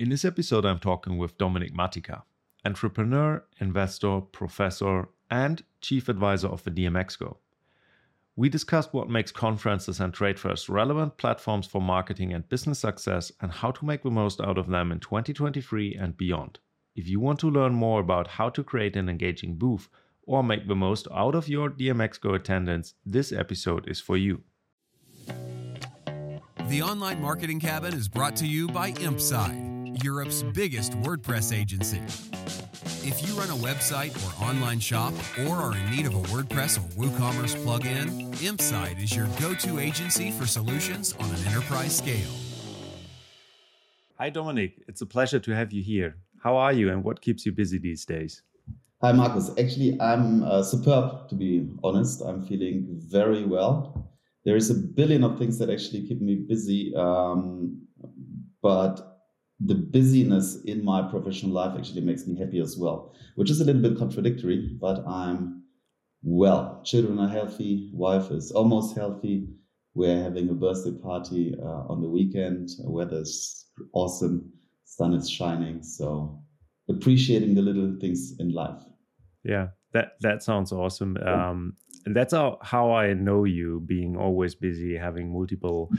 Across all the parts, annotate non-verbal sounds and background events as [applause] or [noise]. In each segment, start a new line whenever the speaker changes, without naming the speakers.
In this episode, I'm talking with Dominik Matyka, entrepreneur, investor, professor, and chief advisor of the DMEXCO. We discussed what makes conferences and trade fairs relevant platforms for marketing and business success and how to make the most out of them in 2023 and beyond. If you want to learn more about how to create an engaging booth or make the most out of your DMEXCO attendance, this episode is for you.
The Online Marketing Cabin is brought to you by Inpsyde Europe's biggest WordPress agency. If you run a website or online shop or are in need of a WordPress or WooCommerce plugin, Inpsyde is your go to agency for solutions on an enterprise scale.
Hi, Dominik. It's a pleasure to have you here. How are you and what keeps you busy these days?
Hi, Marcus. Actually, I'm uh, superb, to be honest. I'm feeling very well. There is a billion of things that actually keep me busy. Um, but the busyness in my professional life actually makes me happy as well, which is a little bit contradictory, but I'm well. Children are healthy, wife is almost healthy. We're having a birthday party uh, on the weekend. Weather's awesome, sun is shining. So appreciating the little things in life.
Yeah, that that sounds awesome. Um, and that's how, how I know you, being always busy, having multiple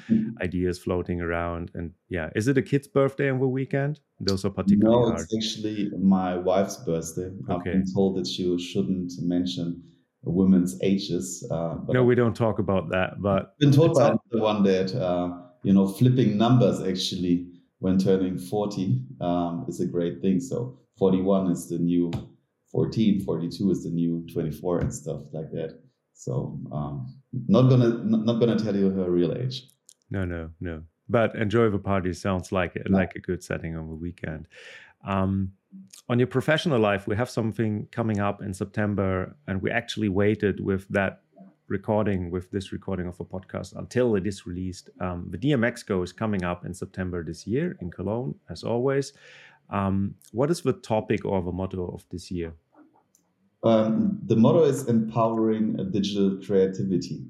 ideas floating around. And yeah, is it a kid's birthday on the weekend? Those are particularly
no, it's actually my wife's birthday. Okay. I've been told that she shouldn't mention women's ages.
Uh, no, we don't talk about that. But
I've been told by the one that uh, you know flipping numbers actually when turning 40 um, is a great thing. So 41 is the new 14, 42 is the new 24 and stuff like that. So um, not gonna not gonna tell you her real age.
No, no, no. But enjoy the party. Sounds like yeah. like a good setting on the weekend. Um, on your professional life, we have something coming up in September, and we actually waited with that recording, with this recording of a podcast, until it is released. Um, the DMEXCO is coming up in September this year in Cologne, as always. Um, what is the topic or the motto of this year?
Um, the motto is empowering digital creativity,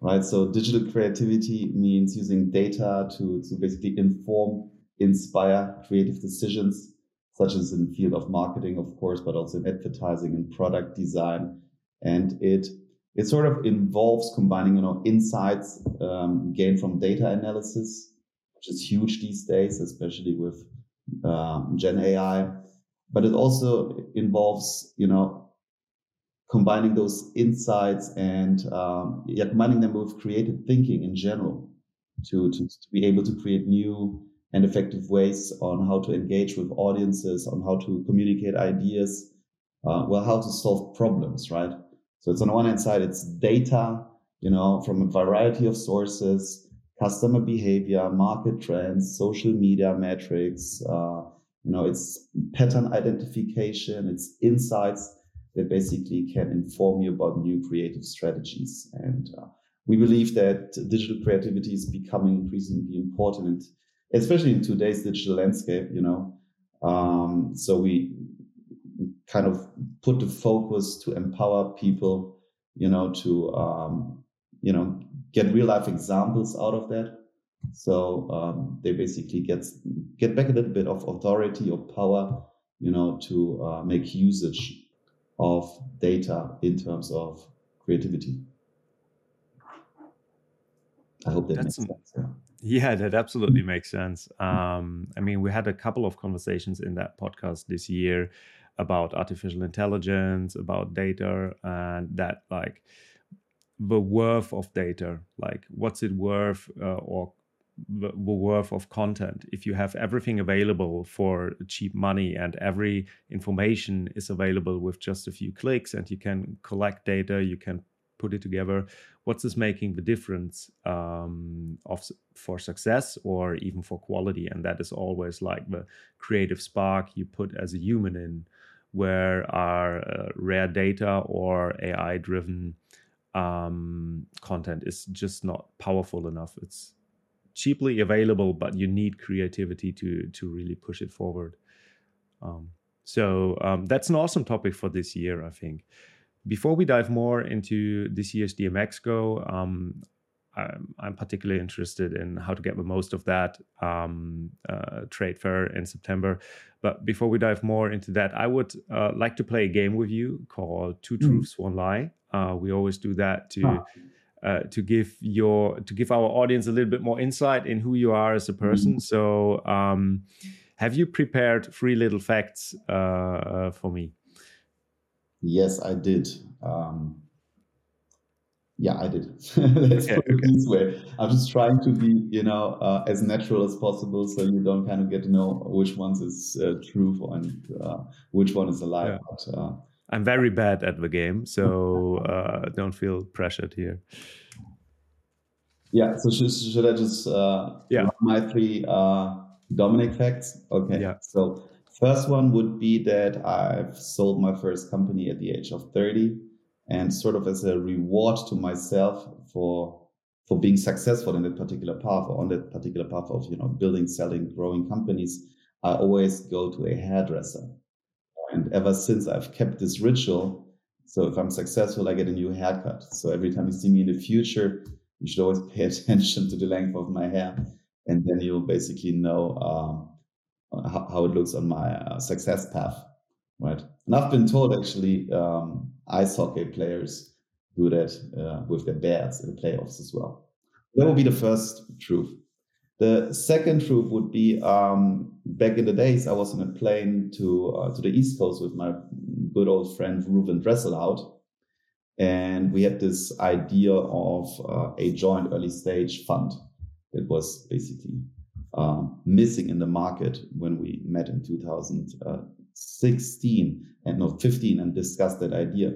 right? So digital creativity means using data to, to basically inform, inspire creative decisions, such as in the field of marketing, of course, but also in advertising and product design. And it it sort of involves combining, you know, insights um, gained from data analysis, which is huge these days, especially with um, Gen AI but it also involves you know combining those insights and um, yeah, combining them with creative thinking in general to, to, to be able to create new and effective ways on how to engage with audiences on how to communicate ideas uh, well how to solve problems right? So it's on one hand side it's data you know from a variety of sources customer behavior market trends social media metrics uh, you know, it's pattern identification, it's insights that basically can inform you about new creative strategies. And uh, we believe that digital creativity is becoming increasingly important, especially in today's digital landscape, you know. Um, so we kind of put the focus to empower people, you know, to, um, you know, get real life examples out of that so um, they basically get get back a little bit of authority or power, you know, to uh, make usage of data in terms of creativity. I hope that That's makes sense. Yeah.
Yeah, that absolutely makes sense. Um, I mean, we had a couple of conversations in that podcast this year about artificial intelligence, about data, and that like the worth of data, like what's it worth, uh, or the, worth of content. If you have everything available for cheap money and every information is available with just a few clicks and you can collect data you can put it together what's this making the difference um, of for success or even for quality? And that is always like the creative spark you put as a human in where our uh, rare data or ai driven um, content is just not powerful enough. It's cheaply available, but you need creativity to to really push it forward. Um, so um, that's an awesome topic for this year, I think. Before we dive more into this year's DMEXCO, um, I'm, I'm, particularly interested in how to get the most of that um, uh, trade fair in September. But before we dive more into that, I would uh, like to play a game with you called Two hmm. Truths, mm. One Lie. Uh, we always do that to. Ah. Uh, to give your to give our audience a little bit more insight in who you are as a person. Mm. So, um, have you prepared three little facts uh, for me?
Yes, I did. Um, yeah, I did. [laughs] Let's okay, put it okay. this way. I'm just trying to be, you know, uh, as natural as possible, so you don't kind of get to know which ones is uh, truth and uh, which one is a lie. Yeah. But, uh,
I'm very bad at the game, so [laughs] uh, don't feel pressured here.
Yeah. So should, should I just uh, yeah my three Dominik facts? Okay. Yeah. So first one would be that I've sold my first company at the age of 30 and sort of as a reward to myself for for being successful in that particular path or on that particular path of you know building selling growing companies i always go to a hairdresser and ever since i've kept this ritual so if i'm successful i get a new haircut so every time you see me in the future you should always [laughs] pay attention to the length of my hair and then you'll basically know um, how, how, it looks on my uh, success path right and i've been told actually um, ice hockey players do that uh, with their bears in the playoffs as well. That would be the first truth. The second truth would be um, back in the days, I was on a plane to uh, to the East Coast with my good old friend Rouven Dresselhaus, and we had this idea of uh, a joint early stage fund that was basically um, missing in the market when we met in 2016 and no 15 and discussed that idea.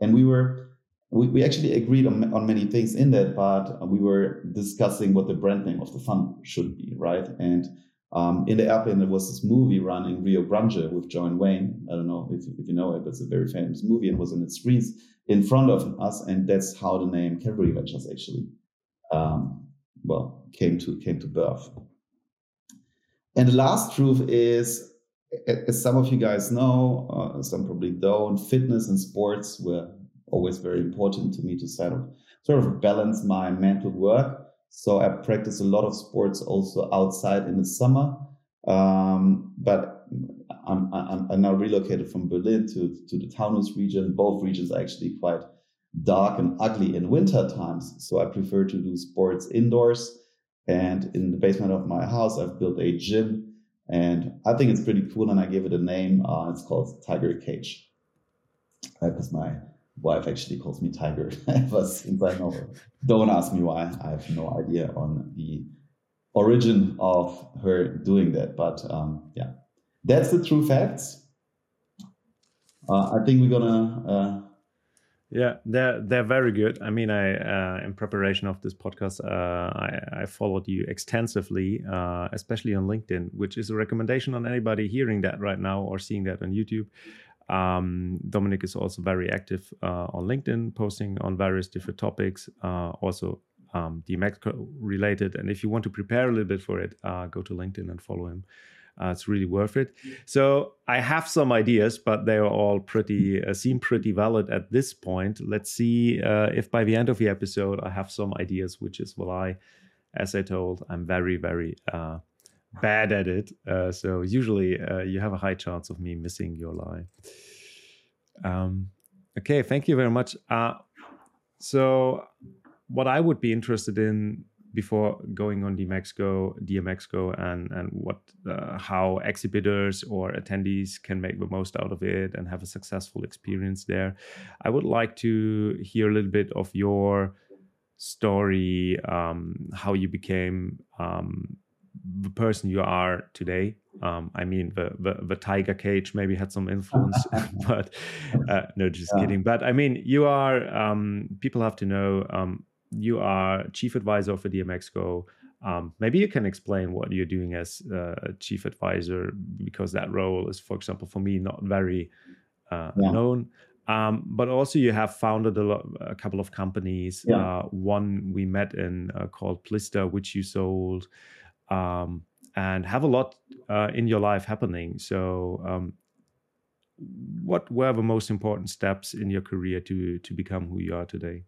And we were we, we actually agreed on, on many things in that but we were discussing what the brand name of the fund should be right? And um, in the airplane there was this movie running rio grande with john wayne. I don't know if, if you know it but it's a very famous movie and was on the screens in front of us and that's how the name cavalry ventures actually um, well came to came to birth. And the last truth is as some of you guys know, uh, some probably don't, fitness and sports were always very important to me to sort of, sort of balance my mental work. So I practice a lot of sports also outside in the summer. Um, but I'm, I'm, I'm, now relocated from Berlin to, to the Taunus region. Both regions are actually quite dark and ugly in winter times. So I prefer to do sports indoors. And in the basement of my house, I've built a gym and I think it's pretty cool. And I gave it a name. Uh, it's called Tiger Cage because uh, my wife actually calls me Tiger [laughs] ever since I know. Don't ask me why. I have no idea on the origin of her doing that. But um, yeah, that's the true facts. Uh, I think we're gonna uh,
yeah, they're they're very good. I mean, I uh, in preparation of this podcast, uh, I, I, followed you extensively, uh, especially on LinkedIn, which is a recommendation on anybody hearing that right now or seeing that on YouTube. Um, Dominik is also very active uh, on LinkedIn, posting on various different topics, uh, also um, DMX related. And if you want to prepare a little bit for it, uh, go to LinkedIn and follow him. Uh, it's really worth it. So I have some ideas, but they are all pretty uh, seem pretty valid at this point. Let's see uh, if by the end of the episode I have some ideas, which is what I, as I told, I'm very very uh, bad at it. Uh, so usually uh, you have a high chance of me missing your lie. Um, okay, thank you very much. Uh, so what I would be interested in before going on DMEXCO, DMEXCO, and and what uh, how exhibitors or attendees can make the most out of it and have a successful experience there. I would like to hear a little bit of your story, um, how you became um, the person you are today. Um, I mean, the, the, the tiger cage maybe had some influence, [laughs] [laughs] but uh, no, just yeah. kidding. But I mean, you are. Um, people have to know um, you are chief advisor for DMEXCO. Um, maybe you can explain what you're doing as a chief advisor because that role is, for example, for me, not very uh, yeah. known. Um, but also, you have founded a, lot, a couple of companies. Yeah. Uh, one we met in uh, called Plista, which you sold, um, and have a lot uh, in your life happening. So, um, what were the most important steps in your career to to become who you are today?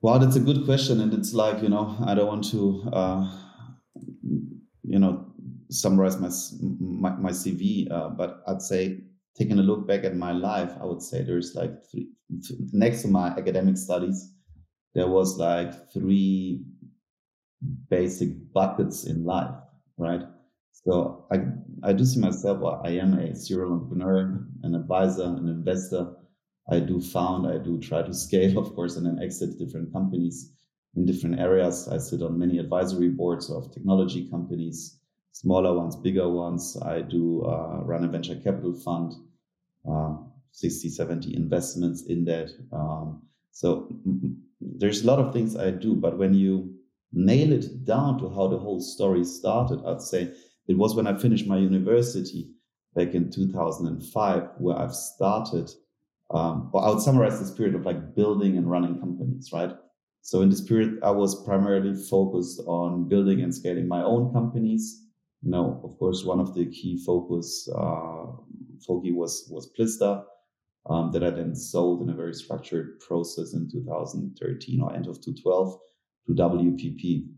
Well, that's a good question, and it's like you know, I don't want to, uh, you know, summarize my my, my CV, uh, but I'd say taking a look back at my life, I would say there's like three next to my academic studies, there was like three basic buckets in life, right? So I I do see myself. I am a serial entrepreneur, an advisor, an investor. I do found, I do try to scale, [laughs] of course, and then exit different companies in different areas. I sit on many advisory boards of technology companies, smaller ones, bigger ones. I do uh, run a venture capital fund, uh, 60, 70 investments in that. Um, so there's a lot of things I do, but when you nail it down to how the whole story started, I'd say it was when I finished my university back in 2005, where I've started, um, or I would summarize this period of like building and running companies, right? So in this period, I was primarily focused on building and scaling my own companies. You know, of course, one of the key focus, uh, was, was Plista, um, that I then sold in a very structured process in 2013 or end of 2012 to WPP.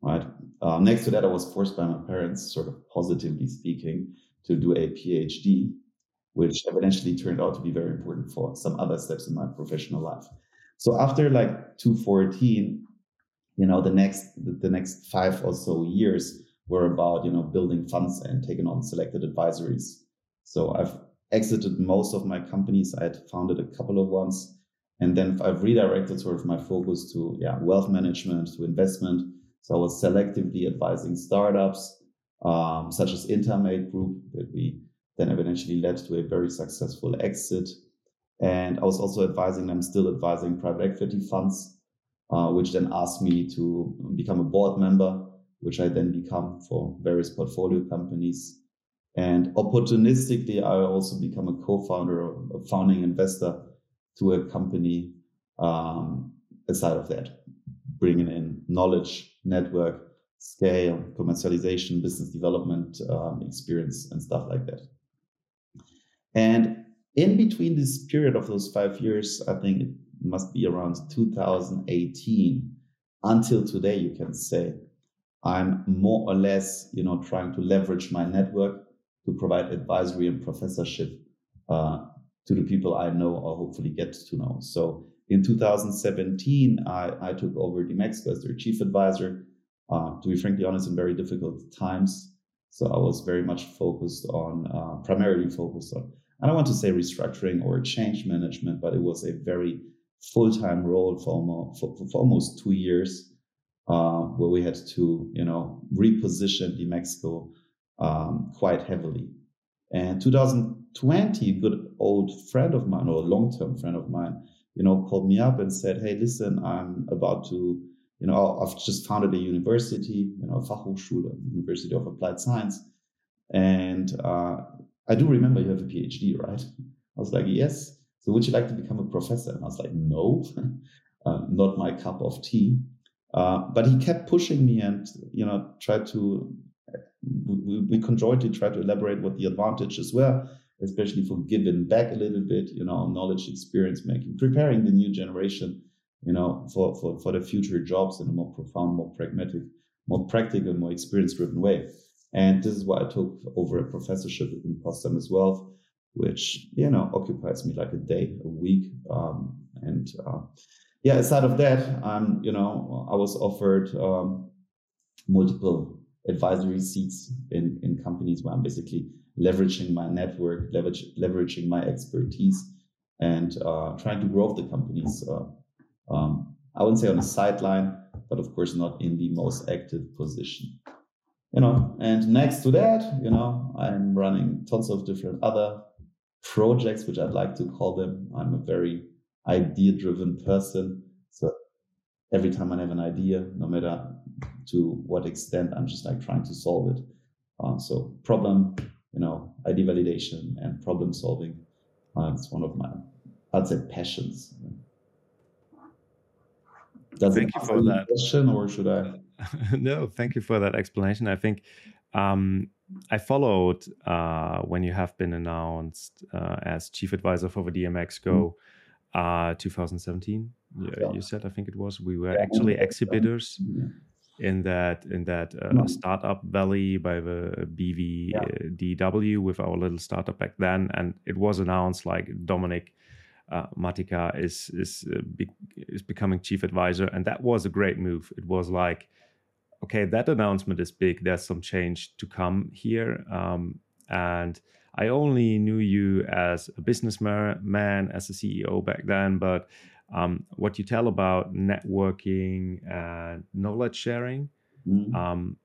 Right. Um, next to that, I was forced by my parents, sort of positively speaking, to do a PhD, which eventually turned out to be very important for some other steps in my professional life. So after like 2014, you know, the next the next five or so years were about you know building funds and taking on selected advisories. So I've exited most of my companies. I had founded a couple of ones. And then I've redirected sort of my focus to yeah, wealth management, to investment. So I was selectively advising startups, um, such as Intermate Group, that we then eventually led to a very successful exit. And I was also advising them, still advising private equity funds, uh, which then asked me to become a board member, which I then become for various portfolio companies. And opportunistically, I also become a co-founder a founding investor to a company um, aside of that, bringing in knowledge, network, scale, commercialization, business development um, experience, and stuff like that. And in between this period of those five years, I think it must be around 2018 until today, you can say, I'm more or less, you know, trying to leverage my network to provide advisory and professorship uh, to the people I know or hopefully get to know. So in 2017, I, I took over DMEXCO as their chief advisor. Uh, to be frankly honest, in very difficult times. So I was very much focused on, uh, primarily focused on, I don't want to say restructuring or change management, but it was a very full time role for almost, for, for almost, two years, uh, where we had to, you know, reposition DMEXCO Mexico um, quite heavily. And 2000, 20 good old friend of mine or a long-term friend of mine, you know, called me up and said, Hey, listen, I'm about to, you know, I've just founded a university, you know, Fachhochschule, University of Applied Science. And uh, I do remember you have a PhD, right? I was like, yes. So would you like to become a professor? And I was like, no, [laughs] uh, not my cup of tea. Uh, but he kept pushing me and, you know, tried to, we, we conjointly tried to elaborate what the advantages were especially for giving back a little bit, you know, knowledge, experience making, preparing the new generation, you know, for, for, for the future jobs in a more profound, more pragmatic, more practical, more experience driven way. And this is why I took over a professorship in as well, which, you know, occupies me like a day, a week. Um, and uh, yeah, aside of that, I'm, you know, I was offered um, multiple advisory seats in, in companies where I'm basically leveraging my network, leverage, leveraging my expertise, and uh, trying to grow the companies. Um, I wouldn't say on the sideline, but of course not in the most active position. You know, and next to that, you know, I'm running tons of different other projects, which I'd like to call them. I'm a very idea-driven person, so every time I have an idea, no matter to what extent I'm just like trying to solve it. Uh, so problem, you know, ID validation and problem solving. Uh, it's one of my, I'd say, passions.
Does thank you for that
question, or should I? [laughs]
no, thank you for that explanation. I think um, I followed uh, when you have been announced uh, as chief advisor for the DMEXCO mm. 2017 yeah, you said I think it was we were actually exhibitors in that in that uh, startup valley by the BVDW yeah. with our little startup back then, and it was announced like Dominik uh, Matyka is is uh, be, is becoming chief advisor, and that was a great move. It was like, okay, that announcement is big. There's some change to come here, um, and I only knew you as a businessman, as a CEO back then, but um, what you tell about networking and knowledge sharing mm-hmm. um,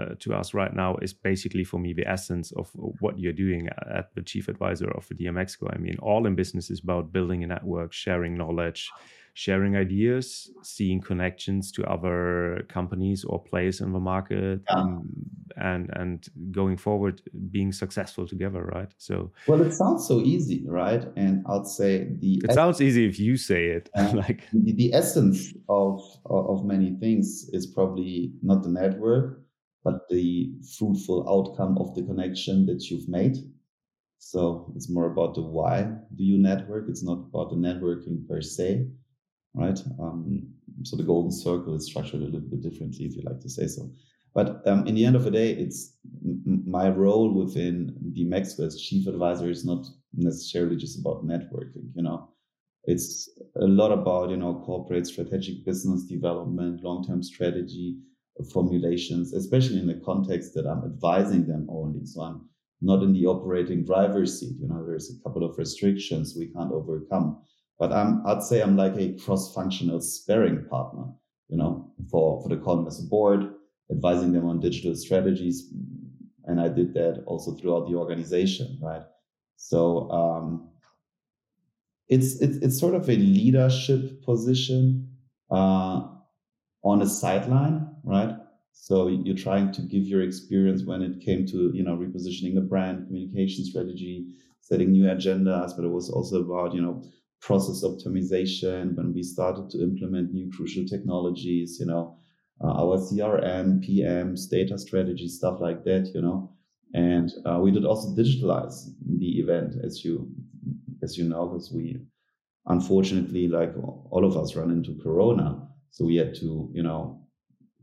uh, to us right now is basically for me the essence of what you're doing at the chief advisor of the DMExco. I mean, all in business is about building a network, sharing knowledge, sharing ideas, seeing connections to other companies or players in the market, yeah. and, and and going forward, being successful together, right? So
well, it sounds so easy, right? And I'd say the
it sounds easy if you say it. [laughs] like
the, the essence of of many things is probably not the network, but the fruitful outcome of the connection that you've made. So it's more about the why do you network. It's not about the networking per se right? Um, so the golden circle is structured a little bit differently, if you like to say so. But um, in the end of the day, it's m- my role within DMExco as chief advisor is not necessarily just about networking. You know, it's a lot about you know corporate strategic business development, long term strategy formulations, especially in the context that I'm advising them only. So I'm not in the operating driver's seat. You know, there's a couple of restrictions we can't overcome but I'm, I'd say I'm like a cross-functional sparring partner, you know, for, for the Column board, advising them on digital strategies. And I did that also throughout the organization, right? So, um, it's, it's, it's sort of a leadership position, uh, on a sideline, right? So you're trying to give your experience when it came to, you know, repositioning the brand, communication strategy, setting new agendas, but it was also about, you know, process optimization, when we started to implement new crucial technologies, you know, uh, our CRM, PMs, data strategy, stuff like that, you know. And uh, we did also digitalize the event, as you as you know, because we unfortunately, like all of us, run into Corona, so we had to, you know,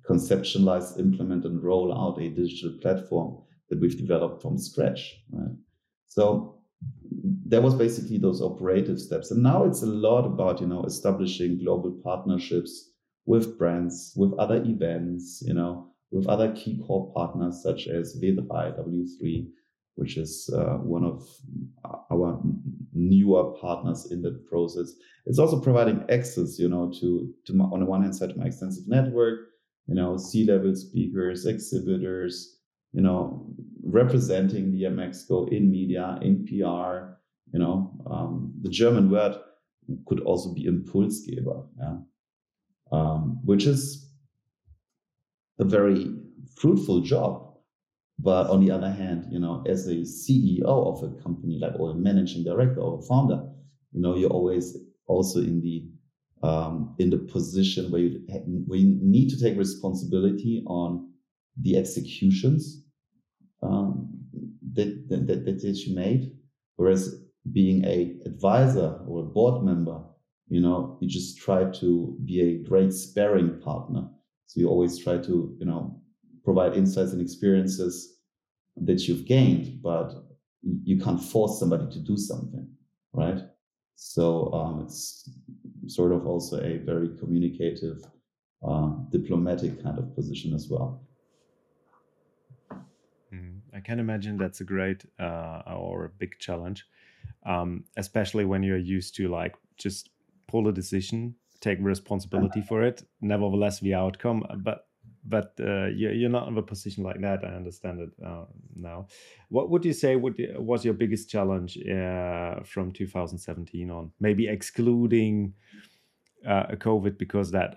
conceptualize, implement, and roll out a digital platform that we've developed from scratch, right? So there was basically those operative steps. And now it's a lot about, you know, establishing global partnerships with brands, with other events, you know, with other key core partners such as V3, W3, which is uh, one of our newer partners in that process. It's also providing access, you know, to, to my, on the one hand side, my extensive network, you know, C-level speakers, exhibitors, you know, representing the DMExco in media, in PR, you know, um, the German word could also be Impulsgeber, yeah? um, which is a very fruitful job. But on the other hand, you know, as a CEO of a company, like or a managing director or a founder, you know, you're always also in the um, in the position where you where you need to take responsibility on the executions um, that, that, that you made. Whereas being a advisor or a board member, you know, you just try to be a great sparring partner. So you always try to, you know, provide insights and experiences that you've gained, but you can't force somebody to do something, right? So um, it's sort of also a very communicative, uh, diplomatic kind of position as well.
I can imagine that's a great uh, or a big challenge um, especially when you're used to like just pull a decision, take responsibility for it, nevertheless the outcome. But but uh, you're not in a position like that. I understand it uh, now. What would you say would, was your biggest challenge uh, from 2017 on? Maybe excluding uh, COVID because that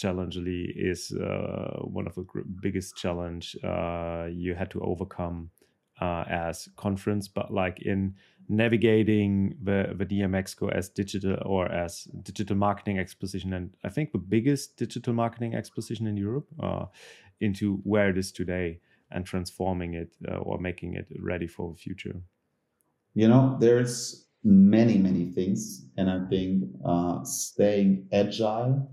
unchallengedly is uh, one of the biggest challenge uh, you had to overcome as conference, but like in navigating the, the DMExco as digital or as digital marketing exposition, and I think the biggest digital marketing exposition in Europe, uh, into where it is today and transforming it uh, or making it ready for the future.
You know, there's many, many things. And I think uh, staying agile,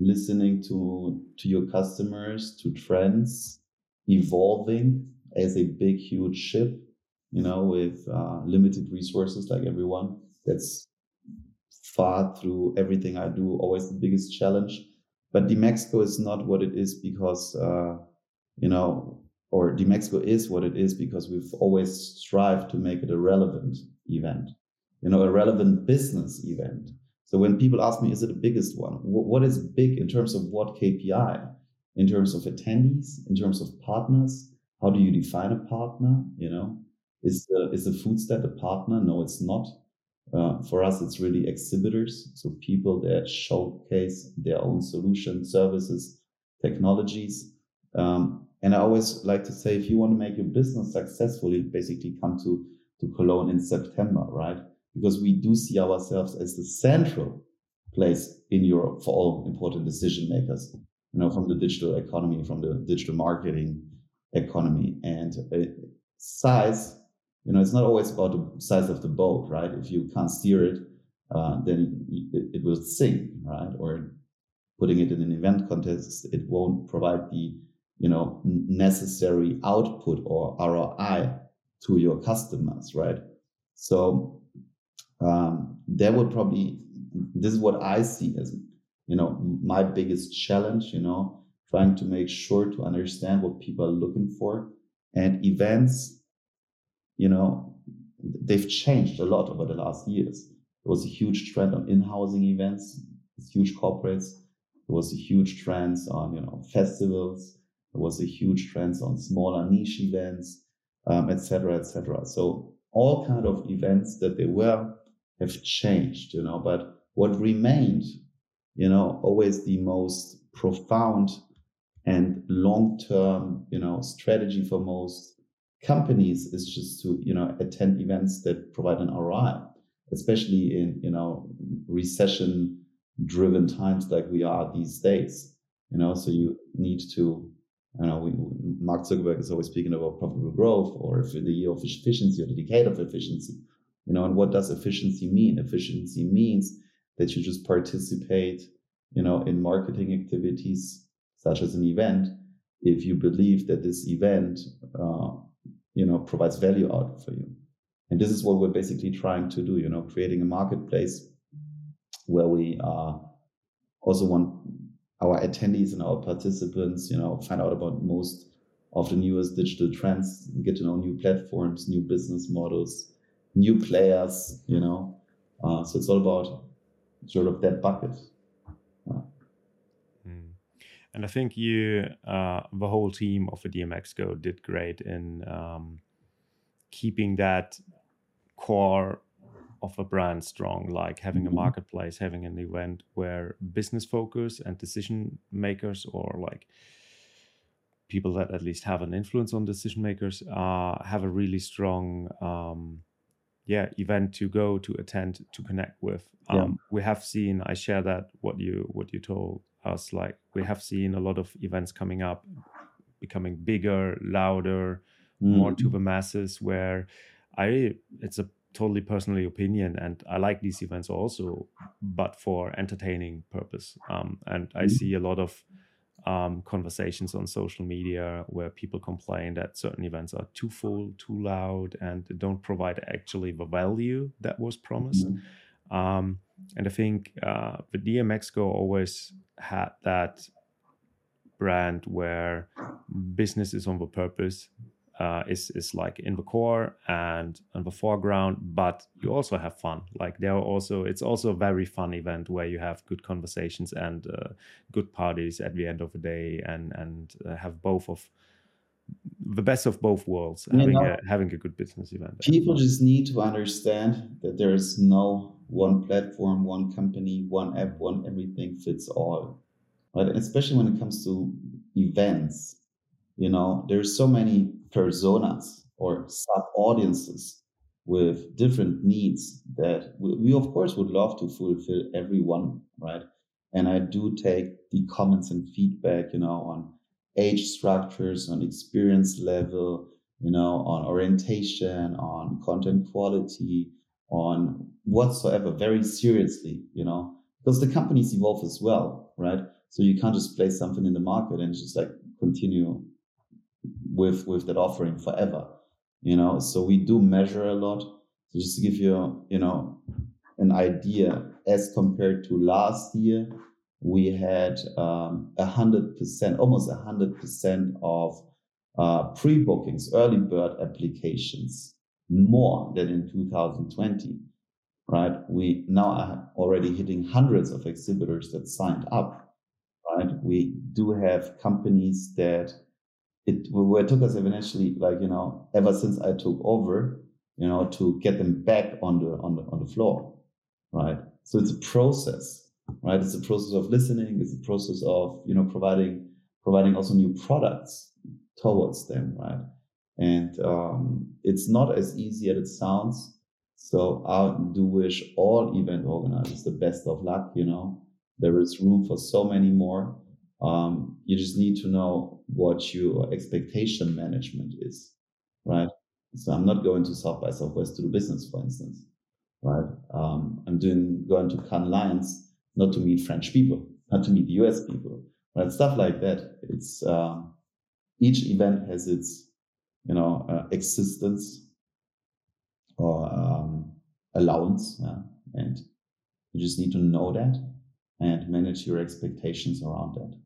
listening to, to your customers, to trends, evolving as a big, huge ship, you know, with uh, limited resources like everyone. That's far through everything I do, always the biggest challenge. But DMEXCO is not what it is because, uh, you know, or DMEXCO is what it is because we've always strived to make it a relevant event, you know, a relevant business event. So when people ask me, is it the biggest one? what is big in terms of what KPI? In terms of attendees, in terms of partners? How do you define a partner? You know, is the is the Foodstead a partner? No, it's not. Uh, for us, it's really exhibitors, so people that showcase their own solutions, services, technologies. Um, and I always like to say, if you want to make your business successful, basically come to to Cologne in September, right? Because we do see ourselves as the central place in Europe for all important decision makers. You know, from the digital economy, from the digital marketing economy, and uh, size you know, it's not always about the size of the boat, right? If you can't steer it, uh, then it, it, will sink, right? Or putting it in an event context, it won't provide the, you know, necessary output or ROI to your customers, right? So um, that would probably, this is what I see as, you know, my biggest challenge, you know, trying to make sure to understand what people are looking for and events you know, they've changed a lot over the last years. There was a huge trend on in-housing events, huge corporates. There was a huge trend on, you know, festivals. There was a huge trend on smaller niche events, um, etc. et. So all kind of events that they were have changed, you know, but what remained, you know, always the most profound and long-term, you know, strategy for most companies is just to you know attend events that provide an ROI, especially in you know recession driven times like we are these days. You know, so you need to you know, we, Mark Zuckerberg is always speaking about profitable growth or the year of efficiency or the decade of efficiency. You know, and what does efficiency mean? Efficiency means that you just participate, you know, in marketing activities such as an event if you believe that this event uh, you know provides value out for you and this is what we're basically trying to do you know creating a marketplace where we uh, also want our attendees and our participants you know find out about most of the newest digital trends get to know new platforms new business models new players you know? Uh, so it's all about sort of that bucket.
And I think you, uh, the whole team of the DMEXCO did great in um, keeping that core of a brand strong, like having a mm-hmm. marketplace, having an event where business focus and decision makers, or like people that at least have an influence on decision makers, uh, have a really strong, um, yeah, event to go to attend to connect with. Um, yeah. We have seen. I share that what you what you told us like we have seen a lot of events coming up becoming bigger louder mm. more to the masses where i it's a totally personal opinion and i like these events also but for entertaining purpose um, and i mm. see a lot of um, conversations on social media where people complain that certain events are too full too loud and don't provide actually the value that was promised mm. um, and I think uh, the DMExco always had that brand where business is on the purpose, uh, is is like in the core and in the foreground, but you also have fun. Like there are also it's also a very fun event where you have good conversations and uh, good parties at the end of the day, and and uh, have both of the best of both worlds, you having know, a having a good business event.
People just need to understand that there is no one platform, one company, one app, one everything fits all. Right? And especially when it comes to events, you know, there's so many personas or sub audiences with different needs that we, we, of course would love to fulfill everyone, right? And I do take the comments and feedback, you know, on age structures, on experience level, you know, on orientation, on content quality, on whatsoever very seriously, you know, because the companies evolve as well, right? So you can't just place something in the market and just like continue with with that offering forever, you know. So we do measure a lot. So just to give you, you know, an idea, as compared to last year, we had um, a hundred percent, almost a hundred percent of uh, pre-bookings, early bird applications more than in 2020, right? We now are already hitting hundreds of exhibitors that signed up, right? We do have companies that it where it took us eventually, like you know, ever since I took over, you know, to get them back on the on the on the floor, right? So it's a process, right? It's a process of listening. It's a process of you know providing providing also new products towards them, right? And um, it's not as easy as it sounds. So I do wish all event organizers the best of luck. You know, there is room for so many more. Um, you just need to know what your expectation management is, right? So I'm not going to South by Southwest to do business, for instance, right? Um, I'm doing going to Cannes Lions not to meet French people, not to meet US people, right? Stuff like that. It's uh, each event has its you know, uh, existence or um, allowance. Yeah? And you just need to know that and manage your expectations around that.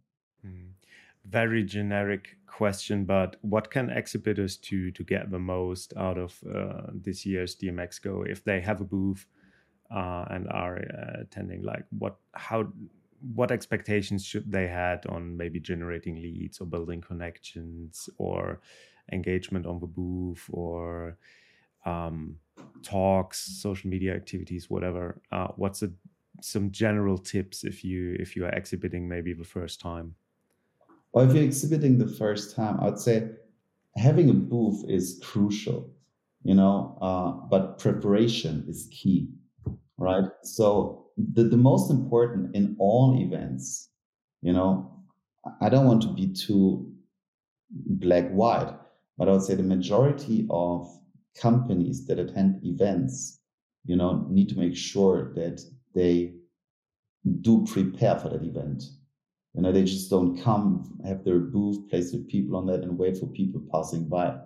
Very generic question, but what can exhibitors do to get the most out of uh, this year's DMEXCO if they have a booth uh, and are uh, attending? Like, what, how, what expectations should they had on maybe generating leads or building connections or engagement on the booth or um, talks, social media activities, whatever. Uh, what's a, some general tips if you if you are exhibiting maybe the first time?
Well, if you're exhibiting the first time, I'd say having a booth is crucial, you know, uh, but preparation is key, right? So the, the most important in all events, you know, I don't want to be too black white, but I would say the majority of companies that attend events, you know, need to make sure that they do prepare for that event. You know, they just don't come, have their booth, place their people on that, and wait for people passing by.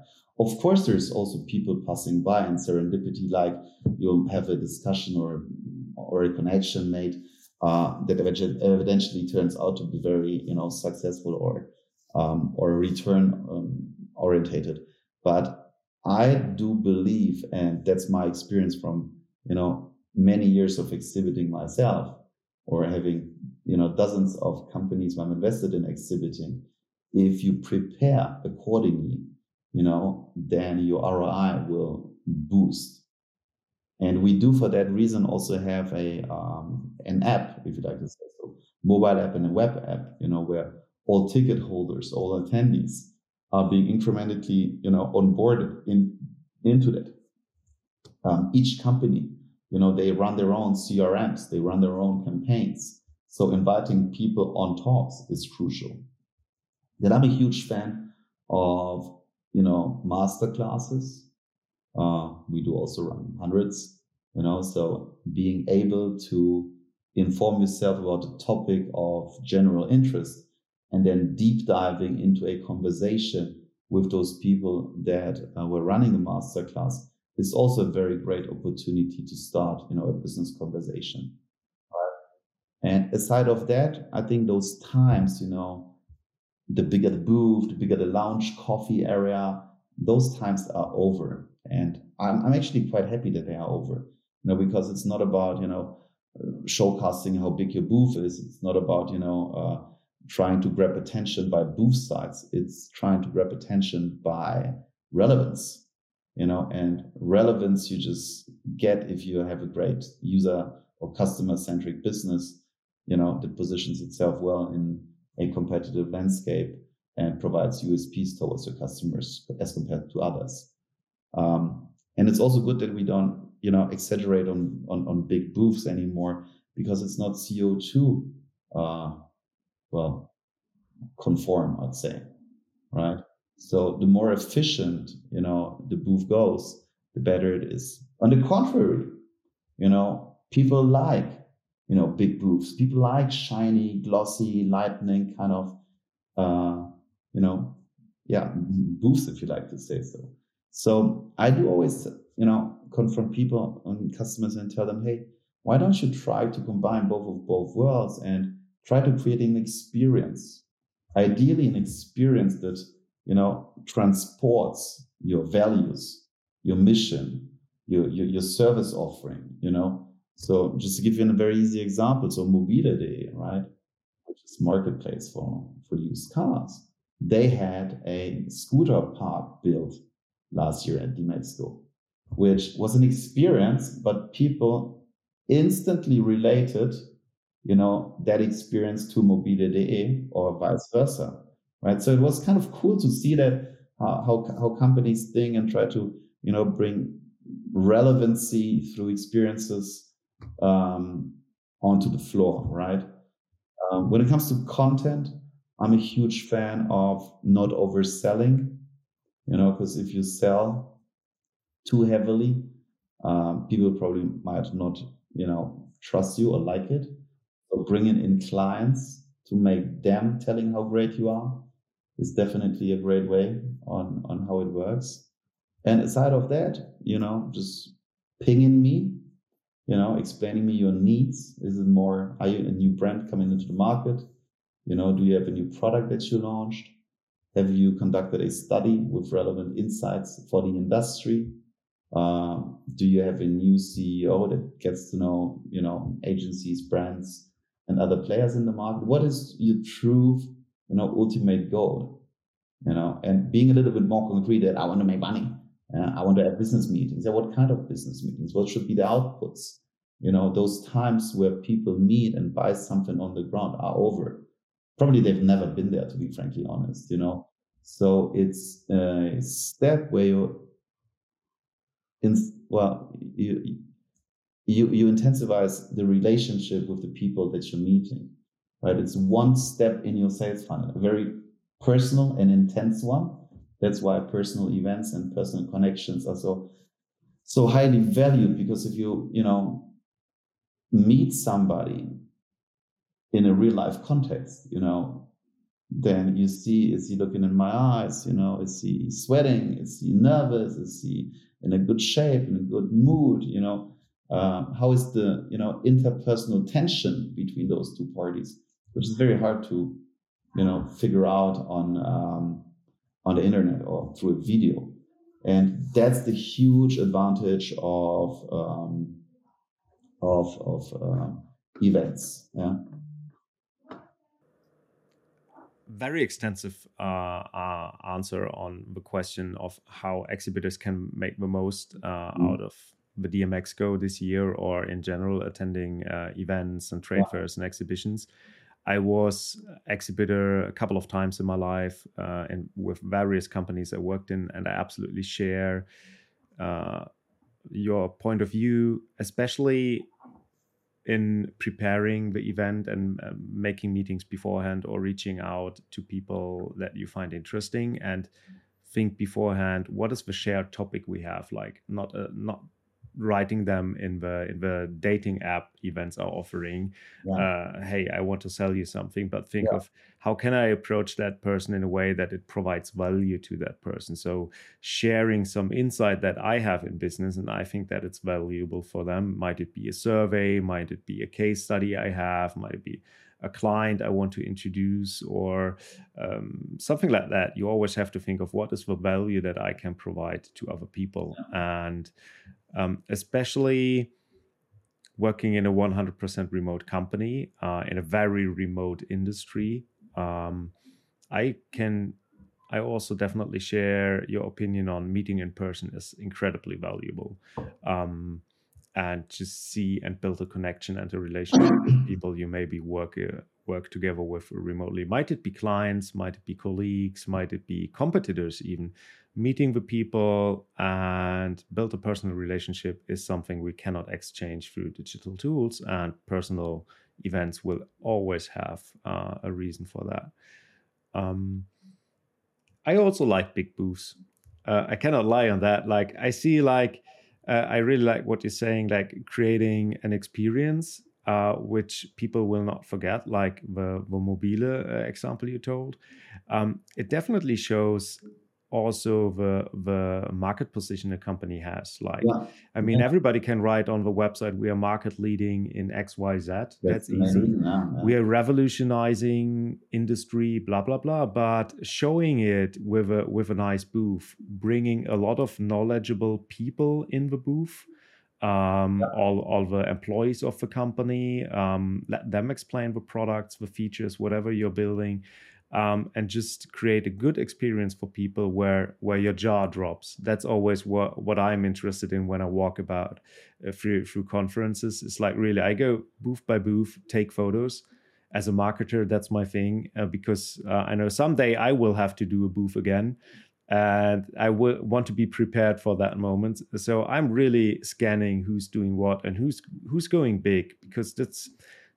Of course, there's also people passing by and serendipity, like you'll have a discussion or or a connection made uh, that eventually turns out to be very, you know, successful or um, or return um, orientated. But I do believe, and that's my experience from, you know, many years of exhibiting myself or having, you know, dozens of companies I'm invested in exhibiting. If you prepare accordingly, you know, then your ROI will boost. And we do for that reason also have a um, an app, if you like to say so, mobile app and a web app, you know, where all ticket holders, all attendees are being incrementally, you know, onboarded in, into that. Um, each company, you know, they run their own CRMs, they run their own campaigns. So inviting people on talks is crucial. Then I'm a huge fan of, you know, master classes. Uh, we do also run hundreds, you know, so being able to inform yourself about a topic of general interest and then deep diving into a conversation with those people that uh, were running the masterclass is also a very great opportunity to start, you know, a business conversation. Right? And aside of that, I think those times, you know, the bigger the booth, the bigger the lounge coffee area, those times are over. And I'm, I'm actually quite happy that they are over, you know, because it's not about, you know, showcasing how big your booth is. It's not about, you know, uh, trying to grab attention by booth sites. It's trying to grab attention by relevance, you know, and relevance you just get if you have a great user or customer centric business, you know, that positions itself well in a competitive landscape and provides USPs towards your customers as compared to others. Um, and it's also good that we don't, you know, exaggerate on, on, on big booths anymore because it's not CO2 uh, well, conform, I'd say, right? So the more efficient, you know, the booth goes, the better it is. On the contrary, You know, people like, you know, big booths. People like shiny, glossy, lightning kind of, uh, you know, yeah, [laughs] booths, if you like to say so. So I do always, you know, confront people and customers and tell them, hey, why don't you try to combine both of both worlds and try to create an experience, ideally an experience that, you know, transports your values, your mission, your, your, your service offering, you know. So just to give you a very easy example, so Mobile.de, right, which is marketplace for, for used cars, they had a scooter park built last year at DMEXCO, which was an experience, but people instantly related, you know, that experience to Mobile.de or vice versa, right? So it was kind of cool to see that uh, how how companies think and try to you know bring relevancy through experiences um, onto the floor, right? Um, when it comes to content, I'm a huge fan of not overselling, you know, because if you sell too heavily, um, people probably might not, you know, trust you or like it. So bringing in clients to make them telling how great you are is definitely a great way on on how it works. And aside of that, you know, just pinging me, you know, explaining me your needs. Is it more, are you a new brand coming into the market? You know, do you have a new product that you launched? Have you conducted a study with relevant insights for the industry? Uh, do you have a new CEO that gets to know, you know, agencies, brands, and other players in the market? What is your true, you know, ultimate goal? You know, and being a little bit more concrete that I want to make money. Uh, I want to have business meetings. Yeah, what kind of business meetings? What should be the outputs? You know, those times where people meet and buy something on the ground are over. Probably they've never been there, to be frankly honest. You know, so it's a step where you, in, well, you you you intensivize the relationship with the people that you're meeting. Right, it's one step in your sales funnel, a very personal and intense one. That's why personal events and personal connections are so so highly valued because if you you know meet somebody in a real life context you know then you see is he looking in my eyes you know is he sweating is he nervous is he in a good shape in a good mood you know? Uh, how is the you know interpersonal tension between those two parties which is very hard to you know figure out on um, on the internet or through a video. And that's the huge advantage of um, of of uh, events. Yeah.
Very extensive uh, uh, answer on the question of how exhibitors can make the most uh, mm. out of the DMEXCO this year, or in general attending uh, events and trade yeah. fairs and exhibitions. I was exhibitor a couple of times in my life, uh, and with various companies I worked in, and I absolutely share uh, your point of view, especially in preparing the event and uh, making meetings beforehand or reaching out to people that you find interesting and think beforehand what is the shared topic we have? Like not a, not writing them in the in the dating app events are offering yeah. uh, hey i want to sell you something but think yeah. of how can i approach that person in a way that it provides value to that person so sharing some insight that i have in business and i think that it's valuable for them might it be a survey might it be a case study i have might it be a client I want to introduce or um, something like that. You always have to think of what is the value that I can provide to other people. Yeah. And um, especially working in a 100% remote company uh, in a very remote industry. Um, I can, I also definitely share your opinion on meeting in person is incredibly valuable. Um, and to see and build a connection and a relationship with [coughs] people you maybe work uh, work together with remotely. Might it be clients? Might it be colleagues? Might it be competitors? Even meeting the people and build a personal relationship is something we cannot exchange through digital tools and personal events will always have uh, a reason for that. Um, i also like big booths. Uh, i cannot lie on that. Like i see like uh, I really like what you're saying, like creating an experience uh, which people will not forget, like the, the mobile uh, example you told. Um, it definitely shows also the the market position a company has. Like, yeah. I mean, yeah. everybody can write on the website we are market leading in X, Y, Z. That's, That's easy. Yeah, we are revolutionizing industry, blah blah blah. But showing it with a with a nice booth, bringing a lot of knowledgeable people in the booth. Um, all all the employees of the company, um, let them explain the products, the features, whatever you're building um, and just create a good experience for people where where your jaw drops. That's always what what I'm interested in when I walk about uh, through through conferences. It's like really I go booth by booth, take photos. As a marketer, that's my thing uh, because uh, I know someday I will have to do a booth again, and I will want to be prepared for that moment. So I'm really scanning who's doing what and who's who's going big because that's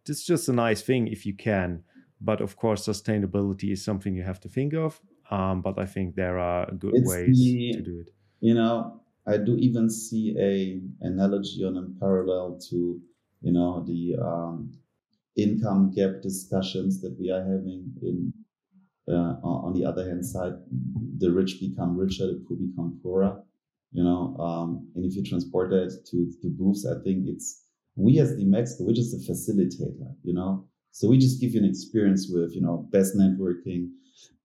that's just a nice thing if you can but of course, sustainability is something you have to think of. Um, but I think there are good it's ways the, to do it.
You know, I do even see a analogy on a parallel to, you know, the um, income gap discussions that we are having in. Uh, on the other hand side, the rich become richer, the poor become poorer. You know, um, and if you transport that to the booths, I think it's we as the DMEXCO, which is the facilitator. You know, so we just give you an experience with, you know, best networking,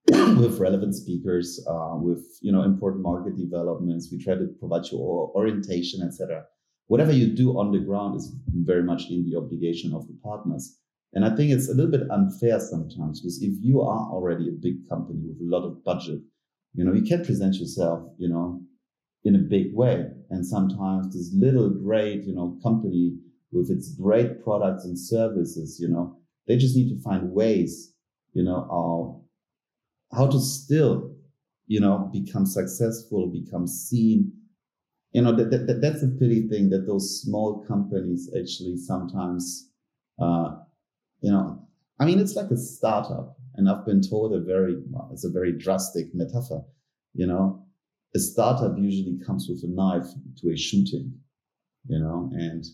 [coughs] with relevant speakers, uh, with you know important market developments. We try to provide you orientation, etc. Whatever you do on the ground is very much in the obligation of the partners. And I think it's a little bit unfair sometimes because if you are already a big company with a lot of budget, you know, you can present yourself, you know, in a big way. And sometimes this little great, you know, company with its great products and services, you know, they just need to find ways, you know, uh, how to still, you know, become successful, become seen. You know, that, that, that's a pity thing that those small companies actually sometimes, uh, you know, I mean, it's like a startup. And I've been told a very, well, it's a very drastic metaphor, you know, a startup usually comes with a knife to a shooting, you know, and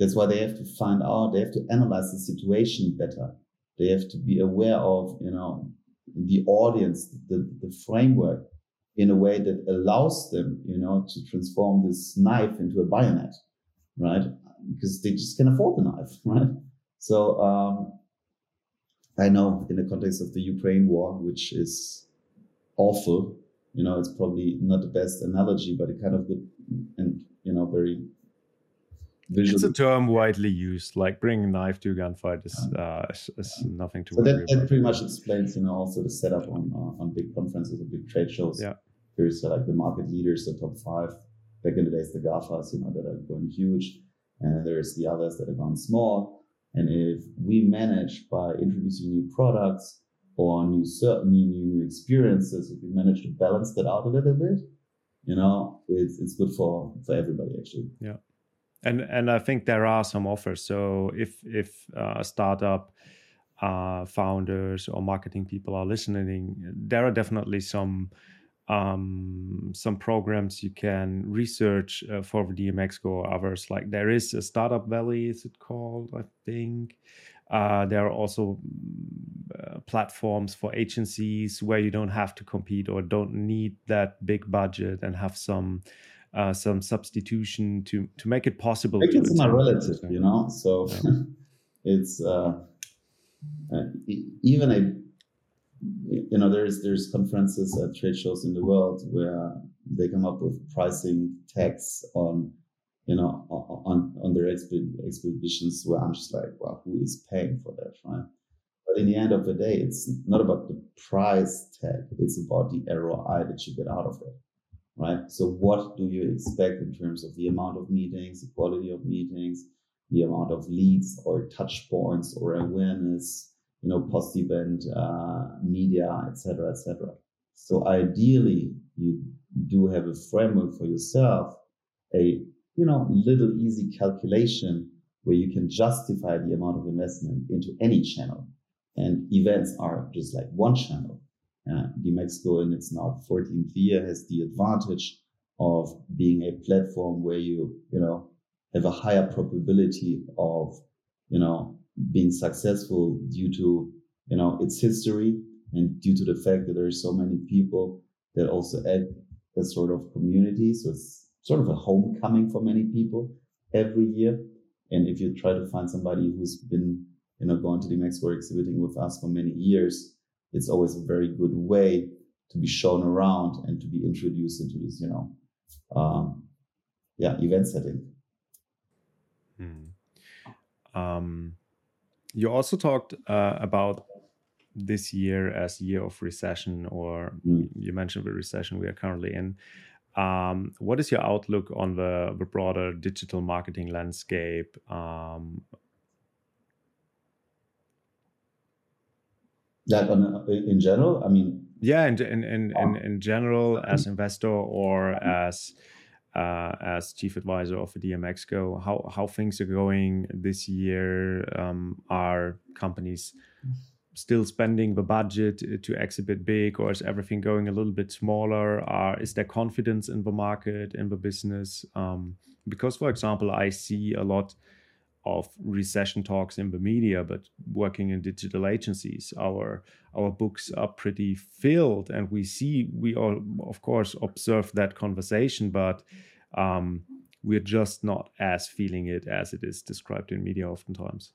that's why they have to find out, they have to analyze the situation better. They have to be aware of, you know, the audience, the, the framework in a way that allows them, you know, to transform this knife into a bayonet, right? Because they just can afford the knife, [laughs] right? So, um, I know in the context of the Ukraine war, which is awful, you know, it's probably not the best analogy, but it kind of good and, you know, very
visually. It's a term widely used. Like bringing a knife to a gunfight is, uh, is, is nothing to
so
worry
that, that pretty much explains, you know, also the setup on uh, on big conferences or big trade shows.
Yeah.
Here's uh, like the market leaders, the top five. Back in the days, the GAFAs, you know, that are going huge, and there's the others that are going small. And if we manage by introducing new products or new certain new, new experiences, if we manage to balance that out a little bit, you know, it's it's good for for everybody actually.
Yeah and and I think there are some offers. So if if uh, startup uh, founders or marketing people are listening, there are definitely some um, some programs you can research uh, for DMEXCO or others. Like there is a Startup Valley, is it called? I think. Uh, there are also uh, platforms for agencies where you don't have to compete or don't need that big budget and have some uh, some substitution to to make it possible.
Make it some relative, you know. So yeah. [laughs] it's uh, uh, even a you know there's there's conferences at trade shows in the world where they come up with pricing tags on you know on on their expeditions where I'm just like, well, who is paying for that, right? But in the end of the day, it's not about the price tag; it's about the ROI that you get out of it right? So what do you expect in terms of the amount of meetings, the quality of meetings, the amount of leads or touch points or awareness, you know, post-event uh, media, etc., etc. So ideally, you do have a framework for yourself, a you know little easy calculation where you can justify the amount of investment into any channel. And events are just like one channel. Uh, DMEXCO in its now 14th year has the advantage of being a platform where you, you know, have a higher probability of, you know, being successful due to, you know, its history and due to the fact that there are so many people that also add a sort of community. So it's sort of a homecoming for many people every year. And if you try to find somebody who's been, you know, going to the DMEXCO exhibiting with us for many years, it's always a very good way to be shown around and to be introduced into this, you know, um, yeah, event setting.
Hmm. Um, you also talked uh, about this year as year of recession, or mm. you mentioned the recession we are currently in. Um, what is your outlook on the, the broader digital marketing landscape? Um,
that on, in general, I mean,
yeah, in in in, in, in general, as investor or as uh, as chief advisor of DMEXCO, how how things are going this year? Um, are companies still spending the budget to exhibit big, or is everything going a little bit smaller? Are is there confidence in the market in the business? Um, because, for example, I see a lot of recession talks in the media, but working in digital agencies, our our books are pretty filled, and we see we all, of course, observe that conversation, but um, we're just not as feeling it as it is described in media oftentimes.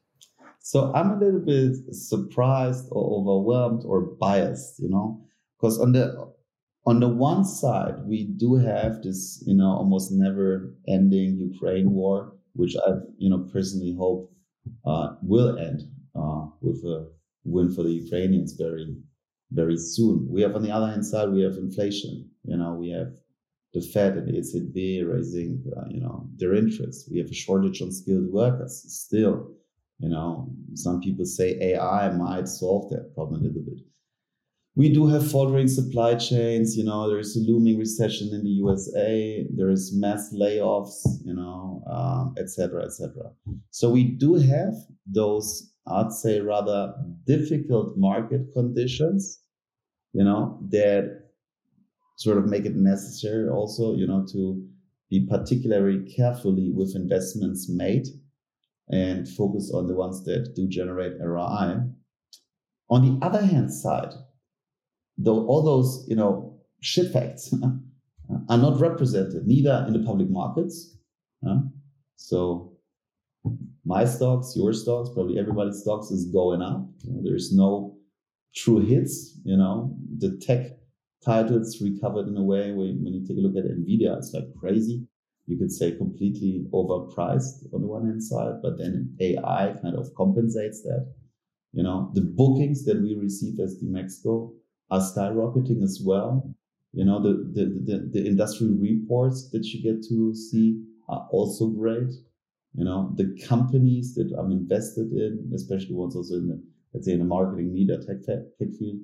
So I'm a little bit surprised or overwhelmed or biased, you know, because on the on the one side we do have this, you know, almost never ending Ukraine war, which I, you know, personally hope uh, will end uh, with a win for the Ukrainians very, very soon. We have on the other hand side we have inflation. You know, we have the Fed and the ECB raising, uh, you know, their interest. We have a shortage on skilled workers still you know, some people say AI might solve that problem a little bit. We do have faltering supply chains. You know, there's a looming recession in the USA. There is mass layoffs. You know, um, et cetera, et. So we do have those, I'd say, rather difficult market conditions. You know, that sort of make it necessary also, you know, to be particularly carefully with investments made and focus on the ones that do generate ROI. On the other hand side, though all those, you know, shit facts [laughs] are not represented neither in the public markets. Uh, so my stocks, your stocks, probably everybody's stocks is going up. You know, there's no true hits. You know, the tech titles recovered in a way where when you take a look at Nvidia, it's like crazy you could say completely overpriced on the one hand side, but then AI kind of compensates that. You know, the bookings that we receive as DMEXCO are skyrocketing as well. You know, the, the, the, the industry reports that you get to see are also great. You know, the companies that I'm invested in, especially ones also in the, let's say in the marketing media tech, tech field,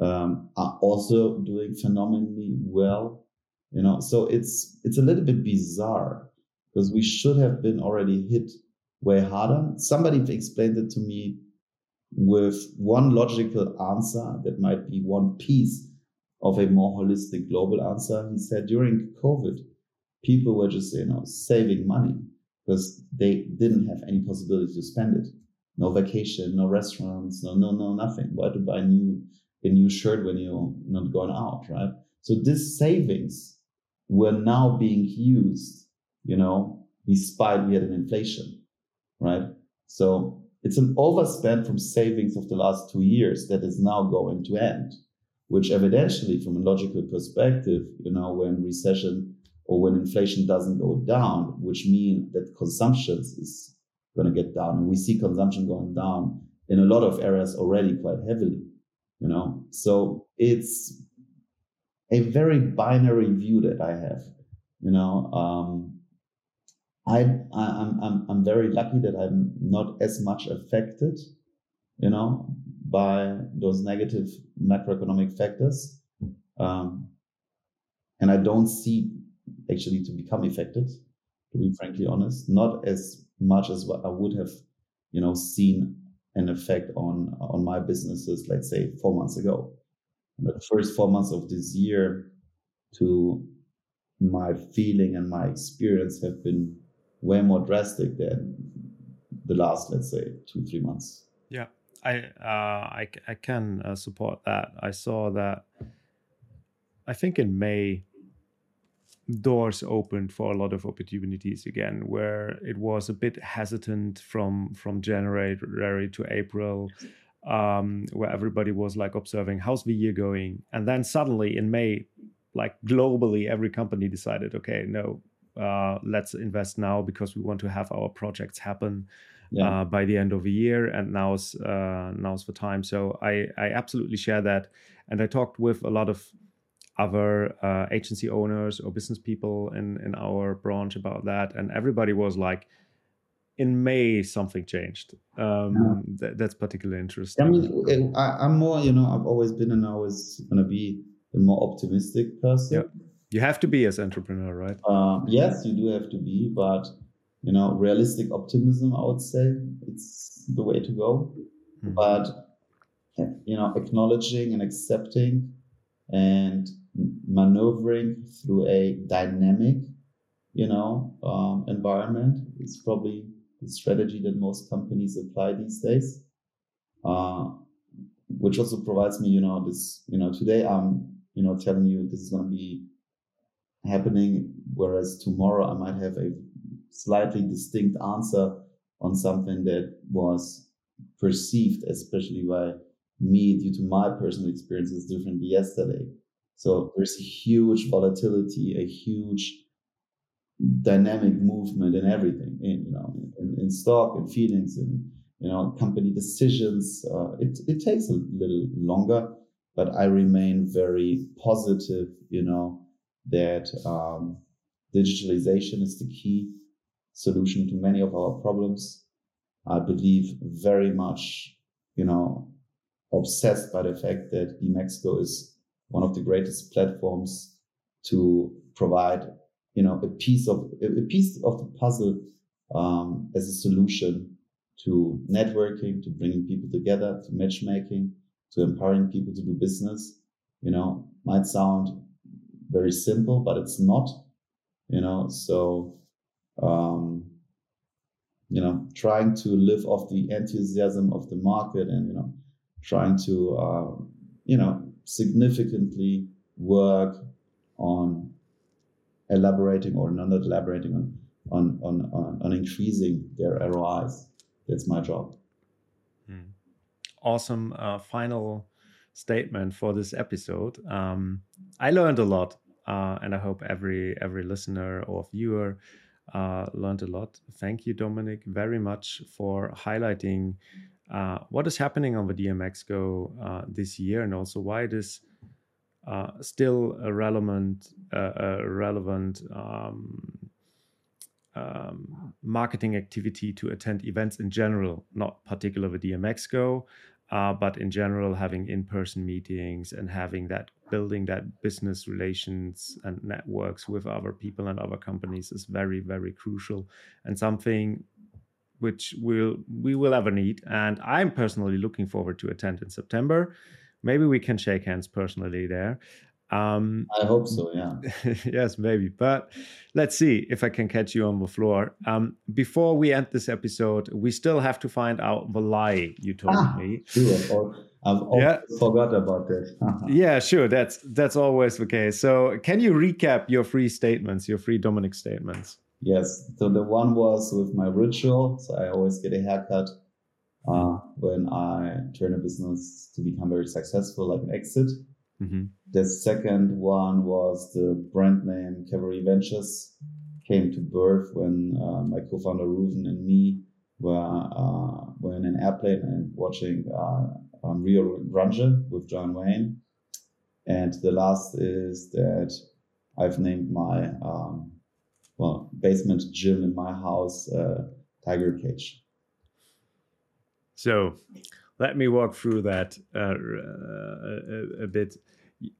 um, are also doing phenomenally well you know so it's it's a little bit bizarre because we should have been already hit way harder somebody explained it to me with one logical answer that might be one piece of a more holistic global answer. He said during covid people were just you know saving money because they didn't have any possibility to spend it. No vacation no restaurants no no no nothing. Why to buy new a new shirt when you're not going out right? So these savings were now being used, you know, despite we had an inflation, right? So it's an overspend from savings of the last two years that is now going to end, which evidentially, from a logical perspective, you know, when recession or when inflation doesn't go down, which means that consumption is going to get down. And we see consumption going down in a lot of areas already quite heavily, you know. So it's a very binary view that I have. You know, um, I, I am I'm, I'm very lucky that I'm not as much affected, you know, by those negative macroeconomic factors, um, and I don't see actually to become affected. To be frankly honest, not as much as what I would have, you know, seen an effect on on my businesses, let's say four months ago the first four months of this year to my feeling and my experience have been way more drastic than the last, let's say, two three months.
Yeah, I uh, I, I can uh, support that. I saw that. I think in May, doors opened for a lot of opportunities again, where it was a bit hesitant from from January to April. Um, where everybody was like observing how's the year going, and then suddenly in May, like globally, every company decided, okay, no, uh, let's invest now because we want to have our projects happen yeah. uh, by the end of the year, and now's uh, now's the time. So I I absolutely share that, and I talked with a lot of other uh, agency owners or business people in in our branch about that, and everybody was like. In May, something changed. Um, yeah. th- that's particularly interesting.
I mean, I, am more, you know, I've always been and always going to be a more optimistic person.
Yeah. You have to be as entrepreneur, right?
Uh, yes, you do have to be, but you know, realistic optimism, I would say it's the way to go. Mm-hmm. But, you know, acknowledging and accepting and maneuvering through a dynamic, you know, um, environment is probably the strategy that most companies apply these days. Uh, which also provides me, you know, this, you know, today I'm, you know, telling you this is going to be happening, whereas tomorrow I might have a slightly distinct answer on something that was perceived, especially by me due to my personal experiences differently yesterday. So there's a huge volatility, a huge dynamic movement in everything, in, you know, in, in stock and feelings and, you know, company decisions. Uh, it, it takes a little longer, but I remain very positive, you know, that um, digitalization is the key solution to many of our problems. I believe very much, you know, obsessed by the fact that DMEXCO is one of the greatest platforms to provide, you know, a piece of a piece of the puzzle um, as a solution to networking, to bringing people together, to matchmaking, to empowering people to do business. You know, might sound very simple, but it's not. You know, so um, you know, trying to live off the enthusiasm of the market and, you know, trying to, uh, you know, significantly work on elaborating or not elaborating on, on, on, on, on increasing their ROIs. That's my job.
Hmm. Awesome. Uh, final statement for this episode. Um, I learned a lot, uh, and I hope every every listener or viewer uh, learned a lot. Thank you, Dominik, very much for highlighting uh, what is happening on the DMEXCO uh, this year and also why it is uh, still a relevant, uh, a relevant um, um, marketing activity to attend events in general, not particularly the DMEXCO, uh, but in general, having in-person meetings and having that building that business relations and networks with other people and other companies is very, very crucial and something which we'll we will ever need. And I'm personally looking forward to attend in September. Maybe we can shake hands personally there.
Um, I hope so. Yeah. [laughs]
yes, maybe. But let's see if I can catch you on the floor. Um, before we end this episode, we still have to find out the lie you told ah, me.
Sure. I've yeah. forgot about that. [laughs]
yeah, sure. That's that's always the case. So, can you recap your free statements, your free Dominik statements?
Yes. So the one was with my ritual. So I always get a haircut uh, when I turn a business to become very successful, like an exit. Mm-hmm. The second one was the brand name Cavalry Ventures came to birth when uh, my co-founder Rouven and me were uh, were in an airplane and watching uh, um, Rio Grande with John Wayne. And the last is that I've named my um, well basement gym in my house uh, Tiger Cage.
So let me walk through that uh, a, a, bit.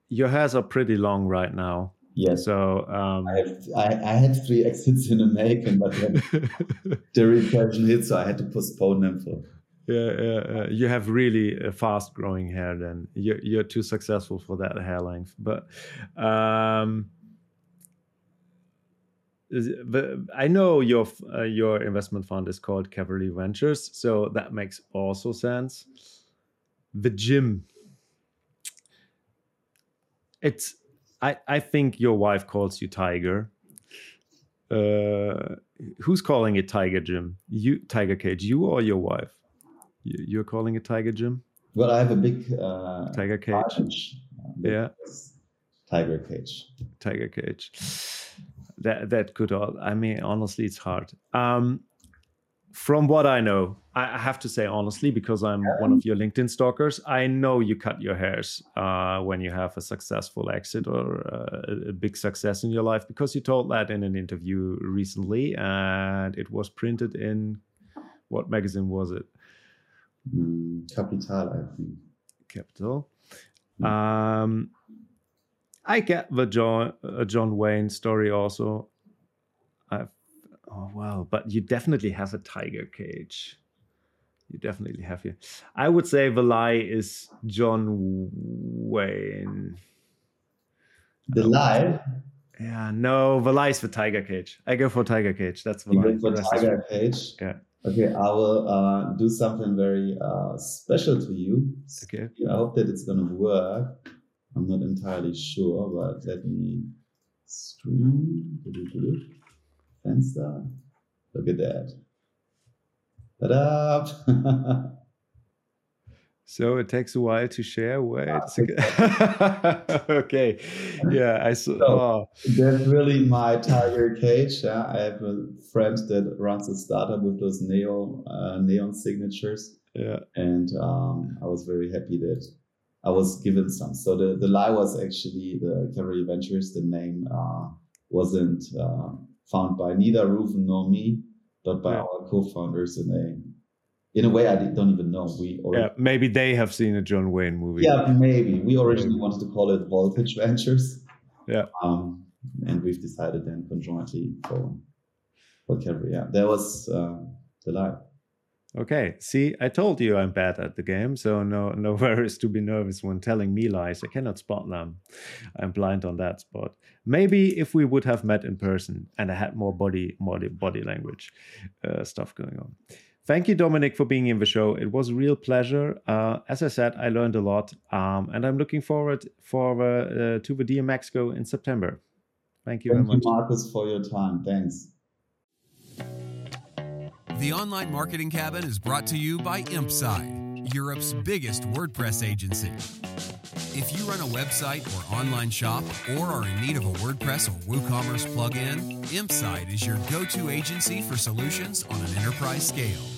Your hairs are pretty long right now.
Yes.
So um,
I, have, I, I, had three exits in a making, but then [laughs] the repression hit, so I had to postpone them for.
Yeah, yeah, you have really a fast growing hair. Then you're, you're too successful for that hair length. But um, I know your uh, your investment fund is called Cavalry Ventures, so that makes also sense. The gym. It's I I think your wife calls you Tiger. Uh, who's calling it Tiger Gym? You Tiger Cage, you or your wife? You, you're calling it Tiger Gym.
Well, I have a big uh,
Tiger Cage. Yeah.
Tiger Cage.
Tiger Cage that that could all i mean honestly it's hard um from what i know i have to say honestly because i'm one of your linkedin stalkers i know you cut your hairs uh, when you have a successful exit or uh, a big success in your life because you told that in an interview recently and it was printed in what magazine was it
mm, capital i think
capital mm. um I get the John uh, John Wayne story also. I've, oh well, but you definitely have a tiger cage. You definitely have here. I would say the lie is John Wayne.
The lie.
Yeah, no, the lie is the tiger cage. I go for tiger cage. That's the
you
lie.
Go for tiger cage.
Yeah.
Okay, I will uh, do something very uh, special to you.
Okay.
I hope that it's gonna work. I'm not entirely sure, but let me stream. Fenster. Look at that. Ta-da! [laughs]
so it takes a while to share. Wait a second. [laughs] okay. Yeah, I saw. So, oh.
That's really my tiger cage. Yeah? I have a friend that runs a startup with those neon uh, neon signatures.
Yeah.
And um, I was very happy that I was given some. So the, the lie was actually the Cavalry Ventures. The name uh, wasn't uh, found by neither Rouven nor me, but by yeah. our co-founders. And they, in a way, I don't even know. We
already, yeah, maybe they have seen a John Wayne movie.
Yeah, maybe. We originally maybe. wanted to call it Voltage Ventures.
Yeah.
Um, and we've decided then conjointly for for Cavalry. Yeah, that was uh, the lie.
Okay, see, I told you I'm bad at the game, so no [laughs] no worries to be nervous when telling me lies. I cannot spot them. I'm blind on that spot. Maybe if we would have met in person and I had more body more body language uh, stuff going on. Thank you, Dominik, for being in the show. It was a real pleasure. Uh, as I said, I learned a lot, um, and I'm looking forward for uh, to the DMEXCO in September. Thank you
Thank
very
you, much, Marcus, for your time. Thanks.
The Online Marketing Cabin is brought to you by Inpsyde, Europe's biggest WordPress agency. If you run a website or online shop or are in need of a WordPress or WooCommerce plugin, Inpsyde is your go to agency for solutions on an enterprise scale.